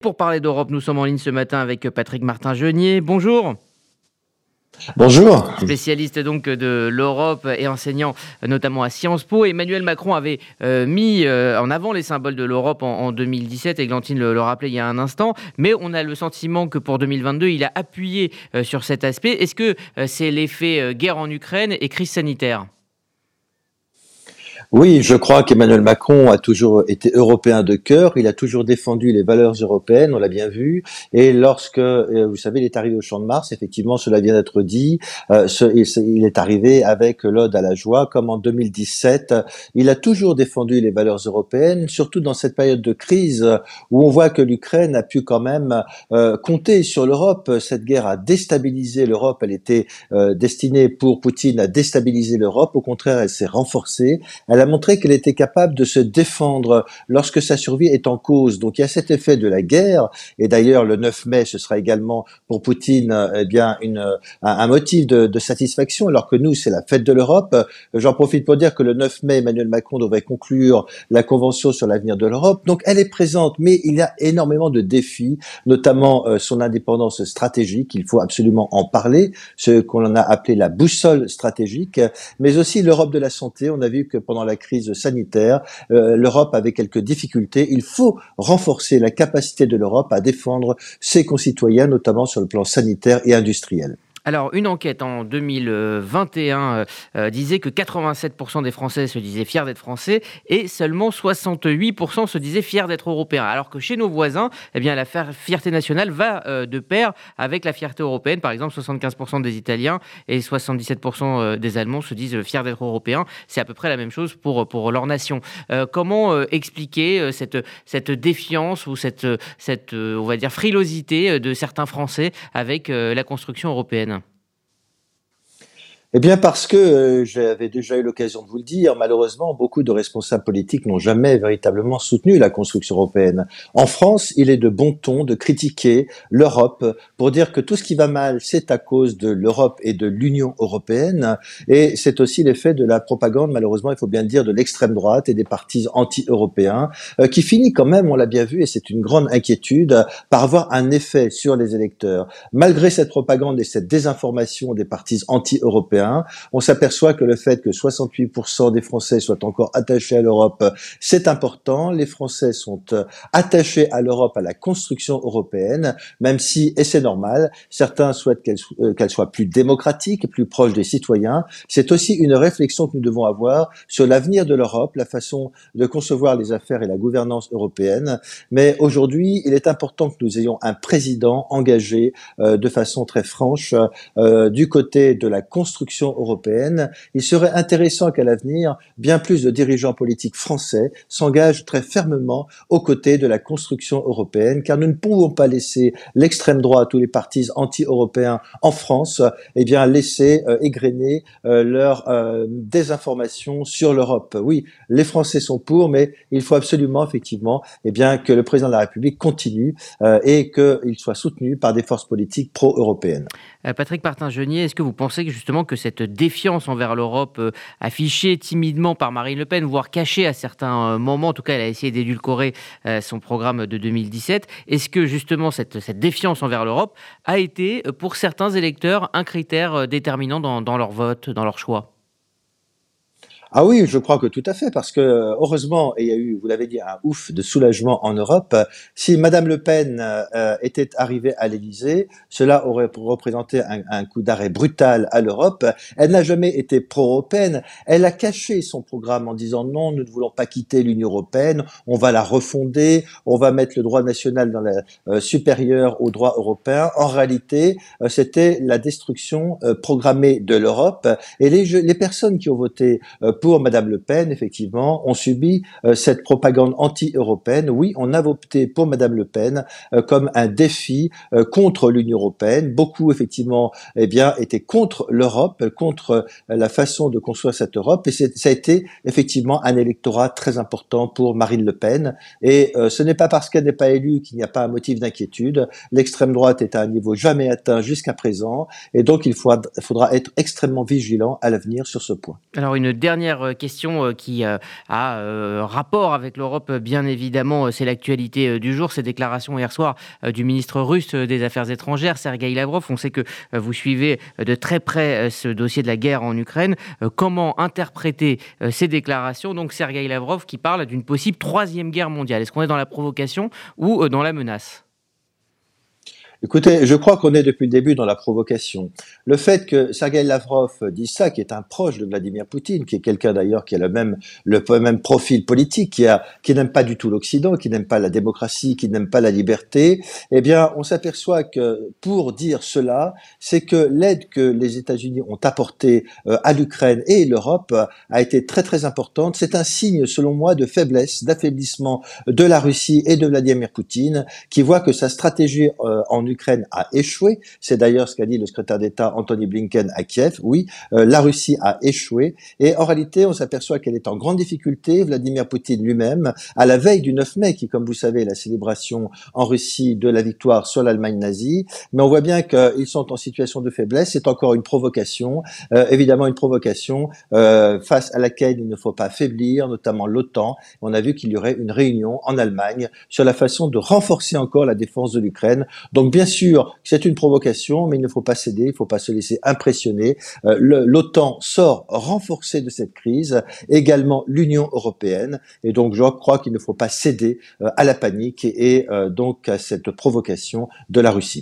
Pour parler d'Europe, nous sommes en ligne ce matin avec Patrick Martin-Genier. Bonjour. Bonjour. Spécialiste donc de l'Europe et enseignant notamment à Sciences Po. Emmanuel Macron avait euh, mis euh, en avant les symboles de l'Europe en, 2017, et Glantine le, rappelait il y a un instant, mais on a le sentiment que pour 2022, il a appuyé euh, sur cet aspect. Est-ce que c'est l'effet guerre en Ukraine et crise sanitaire? Oui, je crois qu'Emmanuel Macron a toujours été européen de cœur. Il a toujours défendu les valeurs européennes, on l'a bien vu. Et lorsque, euh, vous savez, il est arrivé au Champ de Mars, effectivement, cela vient d'être dit. Euh, il est arrivé avec l'ode à la joie, comme en 2017. Il a toujours défendu les valeurs européennes, surtout dans cette période de crise où on voit que l'Ukraine a pu quand même euh, compter sur l'Europe. Cette guerre a déstabilisé l'Europe. Elle était destinée pour Poutine à déstabiliser l'Europe. Au contraire, elle s'est renforcée. Elle a montré qu'elle était capable de se défendre lorsque sa survie est en cause. Donc il y a cet effet de la guerre, et d'ailleurs le 9 mai, ce sera également pour Poutine eh bien une, un, motif de, de, satisfaction, alors que nous, c'est la fête de l'Europe. J'en profite pour dire que le 9 mai, Emmanuel Macron devrait conclure la Convention sur l'avenir de l'Europe. Donc elle est présente, mais il y a énormément de défis, notamment euh, son indépendance stratégique, il faut absolument en parler, ce qu'on a appelé la boussole stratégique, mais aussi l'Europe de la santé. On a vu que pendant la crise sanitaire, euh, l'Europe avait quelques difficultés. Il faut renforcer la capacité de l'Europe à défendre ses concitoyens, notamment sur le plan sanitaire et industriel. Alors, une enquête en 2021 euh, euh, disait que 87% des Français se disaient fiers d'être Français et seulement 68% se disaient fiers d'être Européens. Alors que chez nos voisins, eh bien, la fierté nationale va euh, de pair avec la fierté européenne. Par exemple, 75% des Italiens et 77% des Allemands se disent fiers d'être Européens. C'est à peu près la même chose pour, pour leur nation. comment expliquer cette, cette défiance ou cette, cette on va dire, frilosité de certains Français avec la construction européenne? Eh bien parce que euh, j'avais déjà eu l'occasion de vous le dire, malheureusement, beaucoup de responsables politiques n'ont jamais véritablement soutenu la construction européenne. En France, il est de bon ton de critiquer l'Europe pour dire que tout ce qui va mal, c'est à cause de l'Europe et de l'Union européenne, et c'est aussi l'effet de la propagande, malheureusement, il faut bien le dire, de l'extrême droite et des partis anti-européens, euh, qui finit quand même, on l'a bien vu, et c'est une grande inquiétude, par avoir un effet sur les électeurs. Malgré cette propagande et cette désinformation des partis anti-européens, on s'aperçoit que le fait que 68% des Français soient encore attachés à l'Europe, c'est important. Les Français sont euh, attachés à l'Europe, à la construction européenne, même si, et c'est normal, certains souhaitent euh, qu'elle soit plus démocratique plus proche des citoyens. C'est aussi une réflexion que nous devons avoir sur l'avenir de l'Europe, la façon de concevoir les affaires et la gouvernance européenne. Mais aujourd'hui, il est important que nous ayons un président engagé euh, de façon très franche du côté de la construction européenne, il serait intéressant qu'à l'avenir, bien plus de dirigeants politiques français s'engagent très fermement aux côtés de la construction européenne, car nous ne pouvons pas laisser l'extrême droite ou les partis anti-européens en France, eh bien, laisser euh, égrener euh, leur euh, désinformation sur l'Europe. Oui, les Français sont pour, mais il faut absolument, effectivement, eh bien, que le président de la République continue et qu'il soit soutenu par des forces politiques pro-européennes. Patrick Martin-Genier, est-ce que vous pensez que justement que cette défiance envers l'Europe euh, affichée timidement par Marine Le Pen, voire cachée à certains euh, moments, en tout cas elle a essayé d'édulcorer euh, son programme de 2017, est-ce que justement cette, cette défiance envers l'Europe a été pour certains électeurs un critère déterminant dans leur vote, dans leur choix? Ah oui, je crois que tout à fait, parce que heureusement, il y a eu, vous l'avez dit, un ouf de soulagement en Europe. Si Madame Le Pen euh, était arrivée à l'Élysée, cela aurait représenté un, coup d'arrêt brutal à l'Europe. Elle n'a jamais été pro-européenne. Elle a caché son programme en disant non, nous ne voulons pas quitter l'Union européenne, on va la refonder, on va mettre le droit national dans la euh, supérieur au droit européen. En réalité, euh, c'était la destruction programmée de l'Europe. Et les, les personnes qui ont voté pour Madame Le Pen, effectivement, ont subi euh, cette propagande anti-européenne. Oui, on a voté pour Madame Le Pen euh, comme un défi euh, contre l'Union européenne. Beaucoup, effectivement, eh bien, étaient contre l'Europe, contre la façon de construire cette Europe. Et ça a été effectivement un électorat très important pour Marine Le Pen. Et ce n'est pas parce qu'elle n'est pas élue qu'il n'y a pas un motif d'inquiétude. L'extrême droite est à un niveau jamais atteint jusqu'à présent. Et donc, il faudra, faudra être extrêmement vigilant à l'avenir sur ce point. Alors, une dernière dernière question qui a rapport avec l'Europe, bien évidemment, c'est l'actualité du jour. Ces déclarations hier soir du ministre russe des Affaires étrangères, Sergei Lavrov. On sait que vous suivez de très près ce dossier de la guerre en Ukraine. Comment interpréter ces déclarations? Donc Sergei Lavrov qui parle d'une possible troisième guerre mondiale. Est-ce qu'on est dans la provocation ou dans la menace? Écoutez, je crois qu'on est depuis le début dans la provocation. Le fait que Sergei Lavrov dise ça, qui est un proche de Vladimir Poutine, qui est quelqu'un d'ailleurs qui a le même, le même profil politique, qui, qui n'aime pas du tout l'Occident, qui n'aime pas la démocratie, qui n'aime pas la liberté, eh bien, on s'aperçoit que pour dire cela, c'est que l'aide que les États-Unis ont apportée euh, à l'Ukraine et l'Europe a été très très importante. C'est un signe, selon moi, de faiblesse, d'affaiblissement de la Russie et de Vladimir Poutine, qui voit que sa stratégie euh, en l'Ukraine a échoué. C'est d'ailleurs ce qu'a dit le secrétaire d'État Anthony Blinken à Kiev. Oui, euh, la Russie a échoué. Et en réalité, on s'aperçoit qu'elle est en grande difficulté. Vladimir Poutine lui-même, à la veille du 9 mai, qui, comme vous savez, est la célébration en Russie de la victoire sur l'Allemagne nazie. Mais on voit bien qu'ils sont en situation de faiblesse. C'est encore une provocation, euh, évidemment une provocation euh, face à laquelle il ne faut pas faiblir, notamment l'OTAN. On a vu qu'il y aurait une réunion en Allemagne sur la façon de renforcer encore la défense de l'Ukraine. Donc bien sûr, c'est une provocation, mais il ne faut pas céder, il ne faut pas se laisser impressionner. Euh, L'OTAN sort renforcé de cette crise, également l'Union européenne, et donc je crois qu'il ne faut pas céder euh, à la panique et, et euh, donc à cette provocation de la Russie.